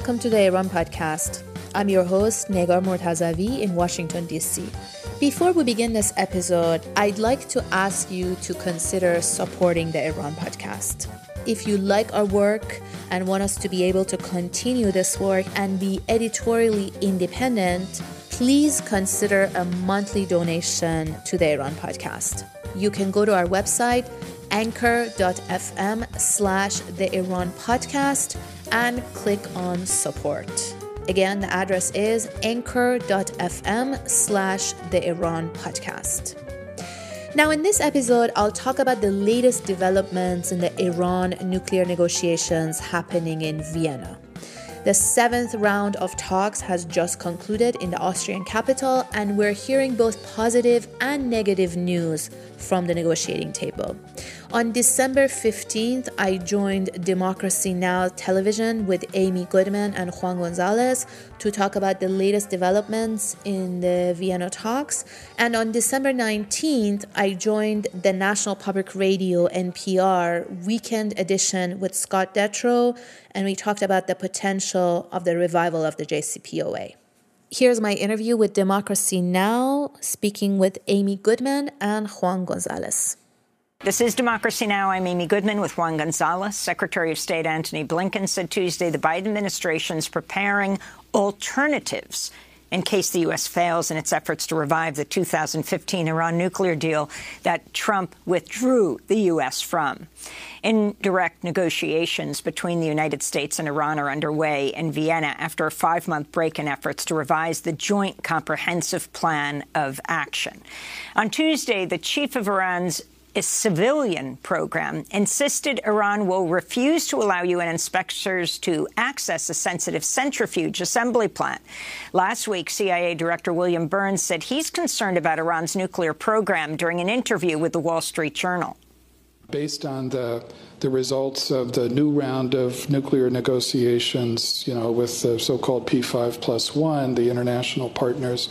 welcome to the Iran podcast. I'm your host, Negar Mortazavi in Washington, D.C. Before we begin this episode, I'd like to ask you to consider supporting the Iran podcast. If you like our work and want us to be able to continue this work and be editorially independent, please consider a monthly donation to the Iran podcast. You can go to our website, anchor.fm slash the Iran podcast and click on support. Again, the address is anchor.fm slash the Iran podcast. Now, in this episode, I'll talk about the latest developments in the Iran nuclear negotiations happening in Vienna. The seventh round of talks has just concluded in the Austrian capital, and we're hearing both positive and negative news from the negotiating table. On December 15th, I joined Democracy Now! television with Amy Goodman and Juan Gonzalez to talk about the latest developments in the Vienna talks. And on December 19th, I joined the National Public Radio NPR weekend edition with Scott Detrow, and we talked about the potential of the revival of the JCPOA. Here's my interview with Democracy Now! speaking with Amy Goodman and Juan Gonzalez. This is Democracy Now! I'm Amy Goodman with Juan Gonzalez. Secretary of State Antony Blinken said Tuesday the Biden administration is preparing alternatives in case the U.S. fails in its efforts to revive the 2015 Iran nuclear deal that Trump withdrew the U.S. from. Indirect negotiations between the United States and Iran are underway in Vienna after a five-month break in efforts to revise the Joint Comprehensive Plan of Action. On Tuesday, the chief of Iran's a civilian program, insisted Iran will refuse to allow UN inspectors to access a sensitive centrifuge assembly plant. Last week, CIA Director William Burns said he's concerned about Iran's nuclear program during an interview with the Wall Street Journal. Based on the the results of the new round of nuclear negotiations, you know, with the so-called P5 plus one, the international partners,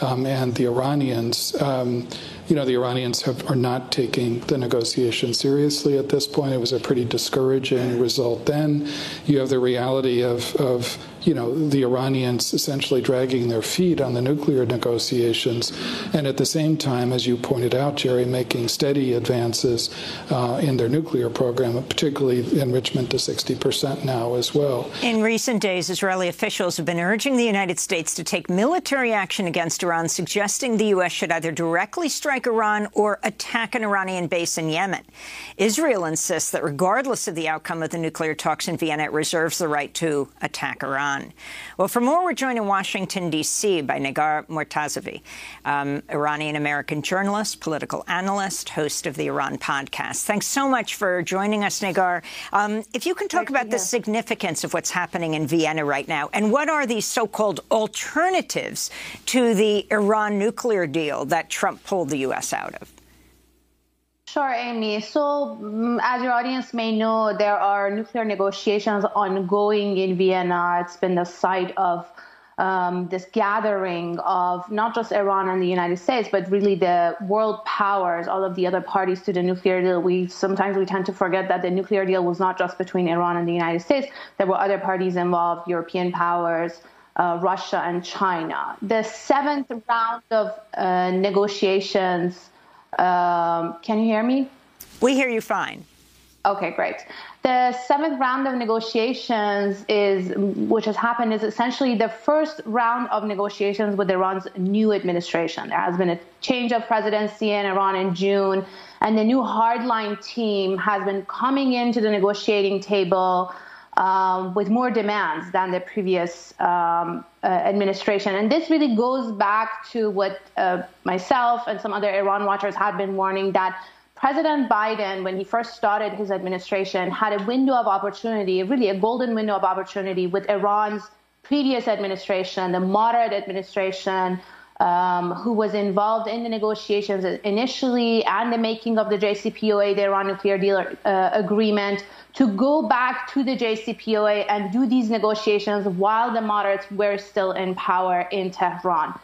um, and the Iranians. Um, you know, the Iranians have, are not taking the negotiation seriously at this point. It was a pretty discouraging result then. You have the reality of, of you know, the Iranians essentially dragging their feet on the nuclear negotiations, and at the same time, as you pointed out, Gerry, making steady advances uh, in their nuclear program, particularly enrichment to 60% now as well. In recent days, Israeli officials have been urging the United States to take military action against Iran, suggesting the U.S. should either directly strike Iran or attack an Iranian base in Yemen. Israel insists that regardless of the outcome of the nuclear talks in Vienna, it reserves the right to attack Iran. Iran. Well, for more, we're joined in Washington, D.C. by Negar Mortazavi, um, Iranian-American journalist, political analyst, host of the Iran podcast. Thanks so much for joining us, Negar. Um, if you can talk Great about the significance of what's happening in Vienna right now, and what are these so-called alternatives to the Iran nuclear deal that Trump pulled the U.S. out of? Sure, Amy. So, mm, as your audience may know, there are nuclear negotiations ongoing in Vienna. It's been the site of um, this gathering of not just Iran and the United States, but really the world powers, all of the other parties to the nuclear deal. We sometimes we tend to forget that the nuclear deal was not just between Iran and the United States. There were other parties involved, European powers. Uh, Russia and China. The seventh round of uh, negotiations um, can you hear me? We hear you fine. Okay, great. The seventh round of negotiations is, which has happened, is essentially the first round of negotiations with Iran's new administration. There has been a change of presidency in Iran in June, and the new hardline team has been coming into the negotiating table um, with more demands than the previous um, uh, administration. And this really goes back to what uh, myself and some other Iran watchers have been warning that President Biden, when he first started his administration, had a window of opportunity, really a golden window of opportunity with Iran's previous administration, the moderate administration, um, who was involved in the negotiations initially and the making of the JCPOA, the Iran nuclear deal uh, agreement, to go back to the JCPOA and do these negotiations while the moderates were still in power in Tehran.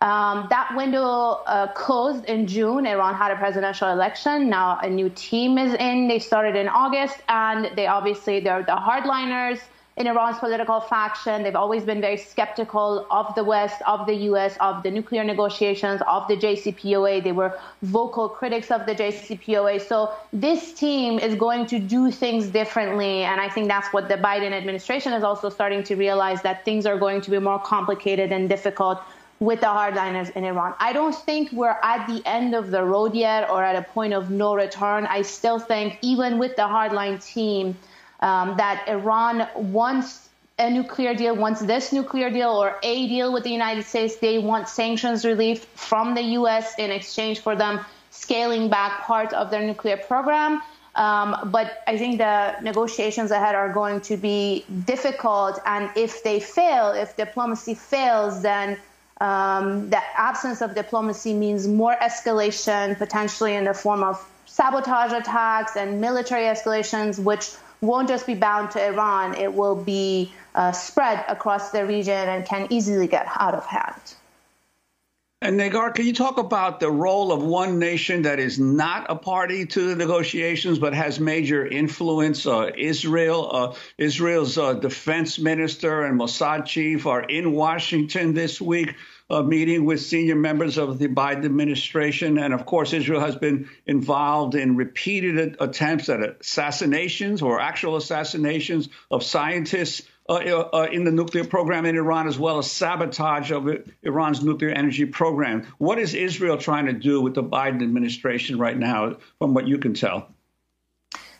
Um, that window uh, closed in June. Iran had a presidential election. Now a new team is in. They started in August, and they obviously they're the hardliners in Iran's political faction. They've always been very skeptical of the West, of the U.S., of the nuclear negotiations, of the JCPOA. They were vocal critics of the JCPOA. So this team is going to do things differently. And I think that's what the Biden administration is also starting to realize that things are going to be more complicated and difficult with the hardliners in Iran. I don't think we're at the end of the road yet or at a point of no return. I still think, even with the hardline team, um, that Iran wants a nuclear deal, wants this nuclear deal or a deal with the United States. They want sanctions relief from the U.S. in exchange for them scaling back part of their nuclear program. Um, but I think the negotiations ahead are going to be difficult. And if they fail, if diplomacy fails, then um, the absence of diplomacy means more escalation, potentially in the form of sabotage attacks and military escalations, which won't just be bound to Iran, it will be uh, spread across the region and can easily get out of hand. And Negar, can you talk about the role of one nation that is not a party to the negotiations but has major influence? Uh, Israel, uh, Israel's uh, defense minister and Mossad chief are in Washington this week uh, meeting with senior members of the Biden administration. And of course, Israel has been involved in repeated attempts at assassinations or actual assassinations of scientists. Uh, uh, in the nuclear program in Iran, as well as sabotage of Iran's nuclear energy program. What is Israel trying to do with the Biden administration right now, from what you can tell?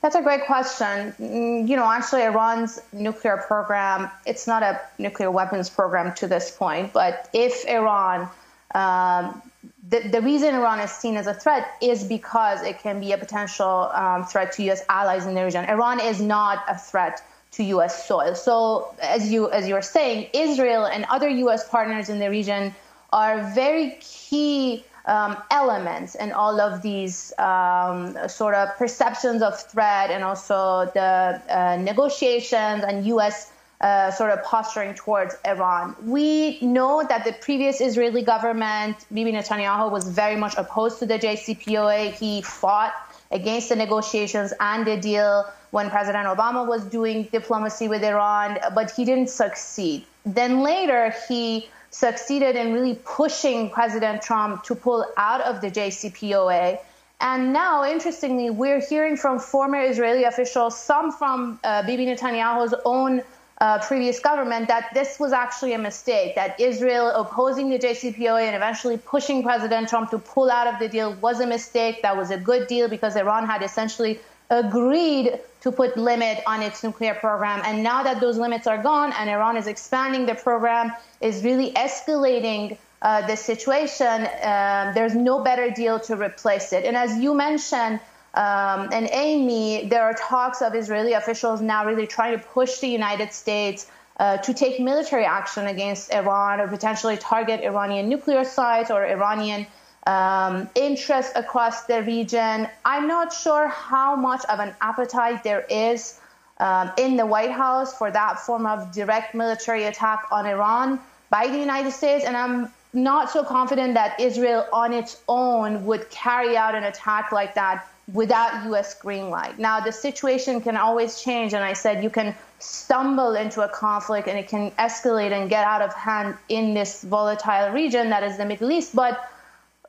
That's a great question. Mm, you know, actually, Iran's nuclear program, it's not a nuclear weapons program to this point, but if Iran, um, the, the reason Iran is seen as a threat is because it can be a potential um, threat to U.S. allies in the region. Iran is not a threat to U.S. soil. So, as you as you were saying, Israel and other U.S. partners in the region are very key um, elements in all of these um, sort of perceptions of threat and also the uh, negotiations and U.S. Uh, sort of posturing towards Iran. We know that the previous Israeli government, Bibi Netanyahu, was very much opposed to the JCPOA. He fought against the negotiations and the deal when President Obama was doing diplomacy with Iran, but he didn't succeed. Then later, he succeeded in really pushing President Trump to pull out of the JCPOA. And now, interestingly, we're hearing from former Israeli officials, some from uh, Bibi Netanyahu's own uh, previous government, that this was actually a mistake, that Israel opposing the JCPOA and eventually pushing President Trump to pull out of the deal was a mistake. That was a good deal because Iran had essentially agreed to put limit on its nuclear program. And now that those limits are gone and Iran is expanding the program, is really escalating uh, the situation, um, there's no better deal to replace it. And as you mentioned, um, and Amy, there are talks of Israeli officials now really trying to push the United States uh, to take military action against Iran or potentially target Iranian nuclear sites or Iranian um, interest across the region. I'm not sure how much of an appetite there is um, in the White House for that form of direct military attack on Iran by the United States, and I'm not so confident that Israel on its own would carry out an attack like that without U.S. green light. Now, the situation can always change, and I said you can stumble into a conflict and it can escalate and get out of hand in this volatile region that is the Middle East, but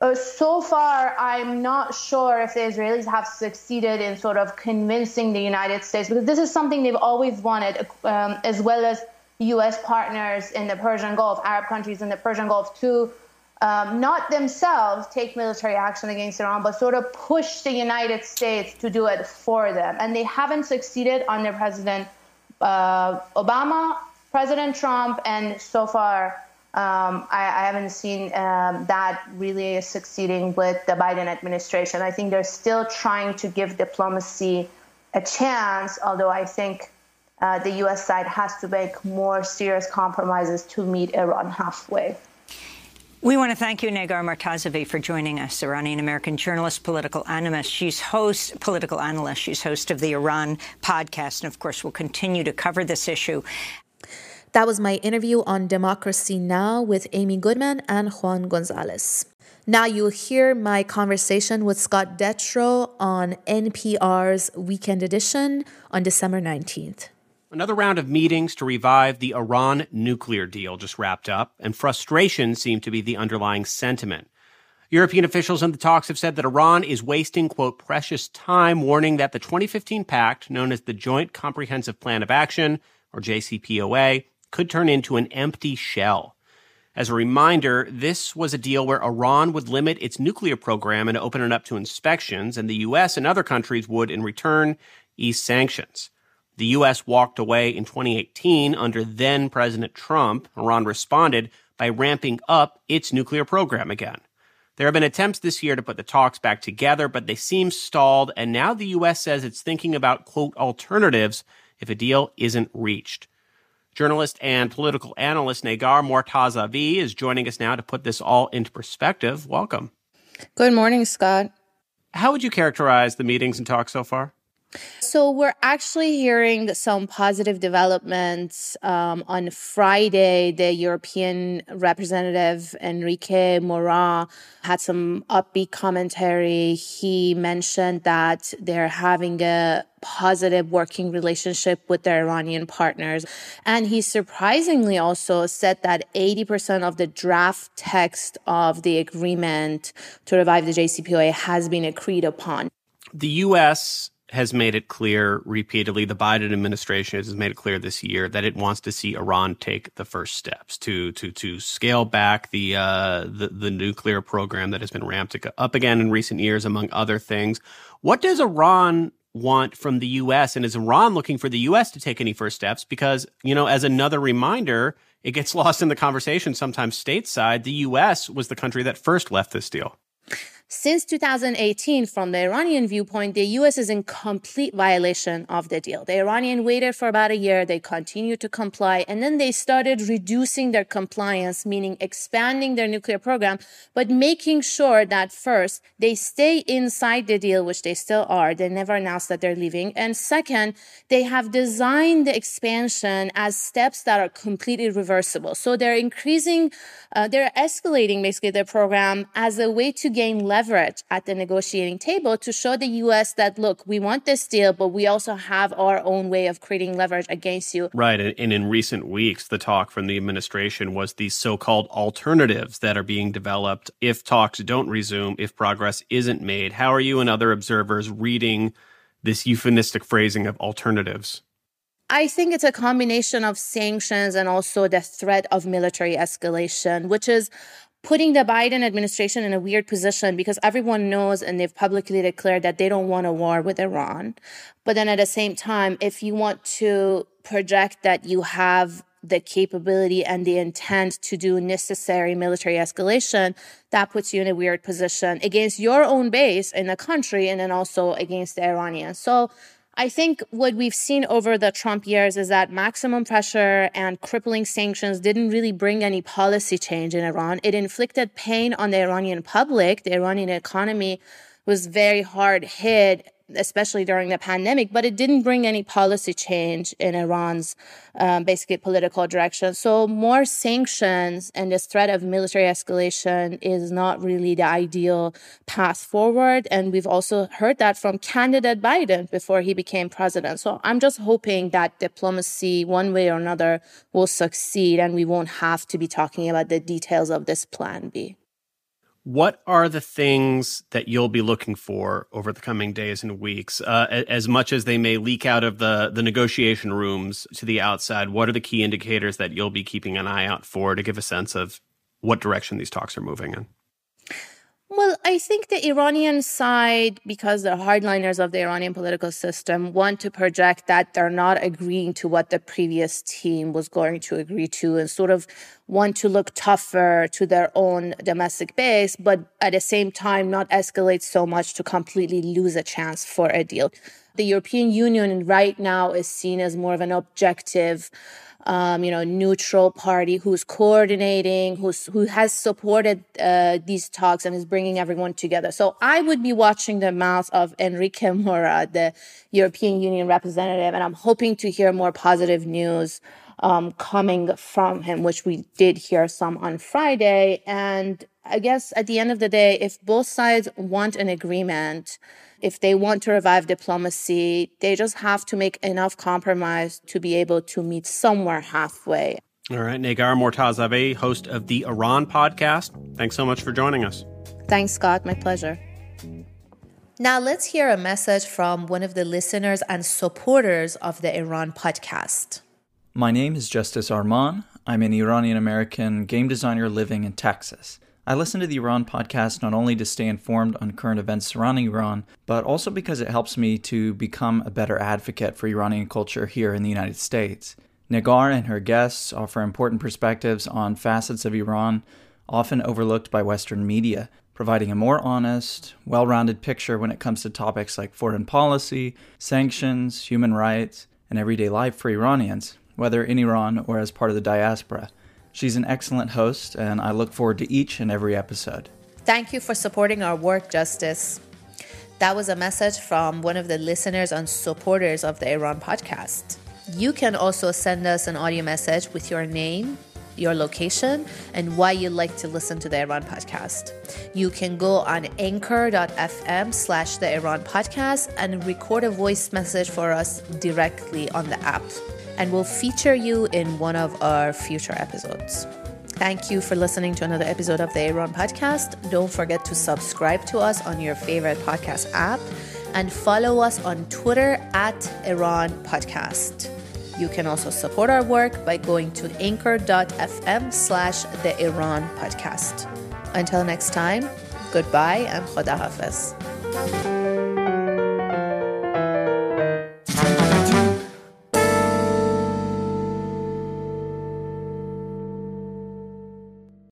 uh, so far, I'm not sure if the Israelis have succeeded in sort of convincing the United States, because this is something they've always wanted, um, as well as U.S. partners in the Persian Gulf, Arab countries in the Persian Gulf, to um, not themselves take military action against Iran, but sort of push the United States to do it for them. And they haven't succeeded under President uh, Obama, President Trump, and so far um, I, I, haven't seen um, that really succeeding with the Biden administration. I think they're still trying to give diplomacy a chance, although I think uh, the U.S. side has to make more serious compromises to meet Iran halfway. We want to thank you, Negar Mortazavi, for joining us, Iranian-American journalist, political analyst. She's host, political analyst. She's host of the Iran podcast, and of course, we'll continue to cover this issue. That was my interview on Democracy Now! with Amy Goodman and Juan Gonzalez. Now you'll hear my conversation with Scott Detrow on NPR's Weekend Edition on December 19th. Another round of meetings to revive the Iran nuclear deal just wrapped up, and frustration seemed to be the underlying sentiment. European officials in the talks have said that Iran is wasting, quote, precious time, warning that the 2015 pact, known as the Joint Comprehensive Plan of Action, or JCPOA, could turn into an empty shell. As a reminder, this was a deal where Iran would limit its nuclear program and open it up to inspections, and the U.S. and other countries would, in return, ease sanctions. The U.S. walked away in 2018 under then President Trump. Iran responded by ramping up its nuclear program again. There have been attempts this year to put the talks back together, but they seem stalled, and now the U.S. says it's thinking about, quote, alternatives if a deal isn't reached. Journalist and political analyst Negar Mortazavi is joining us now to put this all into perspective. Welcome. Good morning, Scott. How would you characterize the meetings and talks so far? So we're actually hearing some positive developments. Um, on Friday, the European representative Enrique Mora had some upbeat commentary. He mentioned that they're having a positive working relationship with their Iranian partners. And he surprisingly also said that 80% of the draft text of the agreement to revive the JCPOA has been agreed upon. The U.S has made it clear repeatedly, the Biden administration has made it clear this year that it wants to see Iran take the first steps to to to scale back the uh, the, the nuclear program that has been ramped up again in recent years, among other things. What does Iran want from the U.S. and is Iran looking for the U.S. to take any first steps? Because you know, as another reminder, it gets lost in the conversation sometimes stateside. The U.S. was the country that first left this deal. Since 2018, from the Iranian viewpoint, the U.S. is in complete violation of the deal. The Iranian waited for about a year. They continued to comply. And then they started reducing their compliance, meaning expanding their nuclear program, but making sure that first they stay inside the deal, which they still are. They never announced that they're leaving. And second, they have designed the expansion as steps that are completely reversible. So they're increasing, uh, they're escalating basically their program as a way to gain leverage at the negotiating table to show the US that, look, we want this deal, but we also have our own way of creating leverage against you. Right. And in recent weeks, the talk from the administration was these so called alternatives that are being developed if talks don't resume, if progress isn't made. How are you and other observers reading this euphemistic phrasing of alternatives? I think it's a combination of sanctions and also the threat of military escalation, which is putting the Biden administration in a weird position because everyone knows and they've publicly declared that they don't want a war with Iran. But then at the same time, if you want to project that you have the capability and the intent to do necessary military escalation, that puts you in a weird position against your own base in the country and then also against the Iranians. So I think what we've seen over the Trump years is that maximum pressure and crippling sanctions didn't really bring any policy change in Iran. It inflicted pain on the Iranian public. The Iranian economy was very hard hit especially during the pandemic, but it didn't bring any policy change in Iran's um, basically political direction. So more sanctions and this threat of military escalation is not really the ideal path forward. And we've also heard that from candidate Biden before he became president. So I'm just hoping that diplomacy, one way or another, will succeed and we won't have to be talking about the details of this plan B. What are the things that you'll be looking for over the coming days and weeks? Uh, as much as they may leak out of the, the negotiation rooms to the outside, what are the key indicators that you'll be keeping an eye out for to give a sense of what direction these talks are moving in? Well, I think the Iranian side, because the hardliners of the Iranian political system want to project that they're not agreeing to what the previous team was going to agree to and sort of want to look tougher to their own domestic base, but at the same time not escalate so much to completely lose a chance for a deal. The European Union right now is seen as more of an objective um, you know, neutral party who's coordinating, who's who has supported uh, these talks and is bringing everyone together. So I would be watching the mouth of Enrique Mora, the European Union representative, and I'm hoping to hear more positive news um, coming from him, which we did hear some on Friday. And I guess at the end of the day, if both sides want an agreement, if they want to revive diplomacy, they just have to make enough compromise to be able to meet somewhere halfway. All right, Negar Mortazavi, host of the Iran podcast. Thanks so much for joining us. Thanks, Scott. My pleasure. Now, let's hear a message from one of the listeners and supporters of the Iran podcast. My name is Justice Arman. I'm an Iranian American game designer living in Texas. I listen to the Iran podcast not only to stay informed on current events surrounding Iran, but also because it helps me to become a better advocate for Iranian culture here in the United States. Negar and her guests offer important perspectives on facets of Iran often overlooked by Western media, providing a more honest, well rounded picture when it comes to topics like foreign policy, sanctions, human rights, and everyday life for Iranians whether in Iran or as part of the diaspora. She's an excellent host, and I look forward to each and every episode. Thank you for supporting our work, Justice. That was a message from one of the listeners and supporters of the Iran podcast. You can also send us an audio message with your name, your location, and why you like to listen to the Iran podcast. You can go on anchor.fm slash the Iran podcast and record a voice message for us directly on the app and we'll feature you in one of our future episodes. Thank you for listening to another episode of the Iran podcast. Don't forget to subscribe to us on your favorite podcast app and follow us on Twitter at Iran Podcast. You can also support our work by going to anchor.fm slash the Iran Podcast. Until next time, goodbye and khoda hafiz.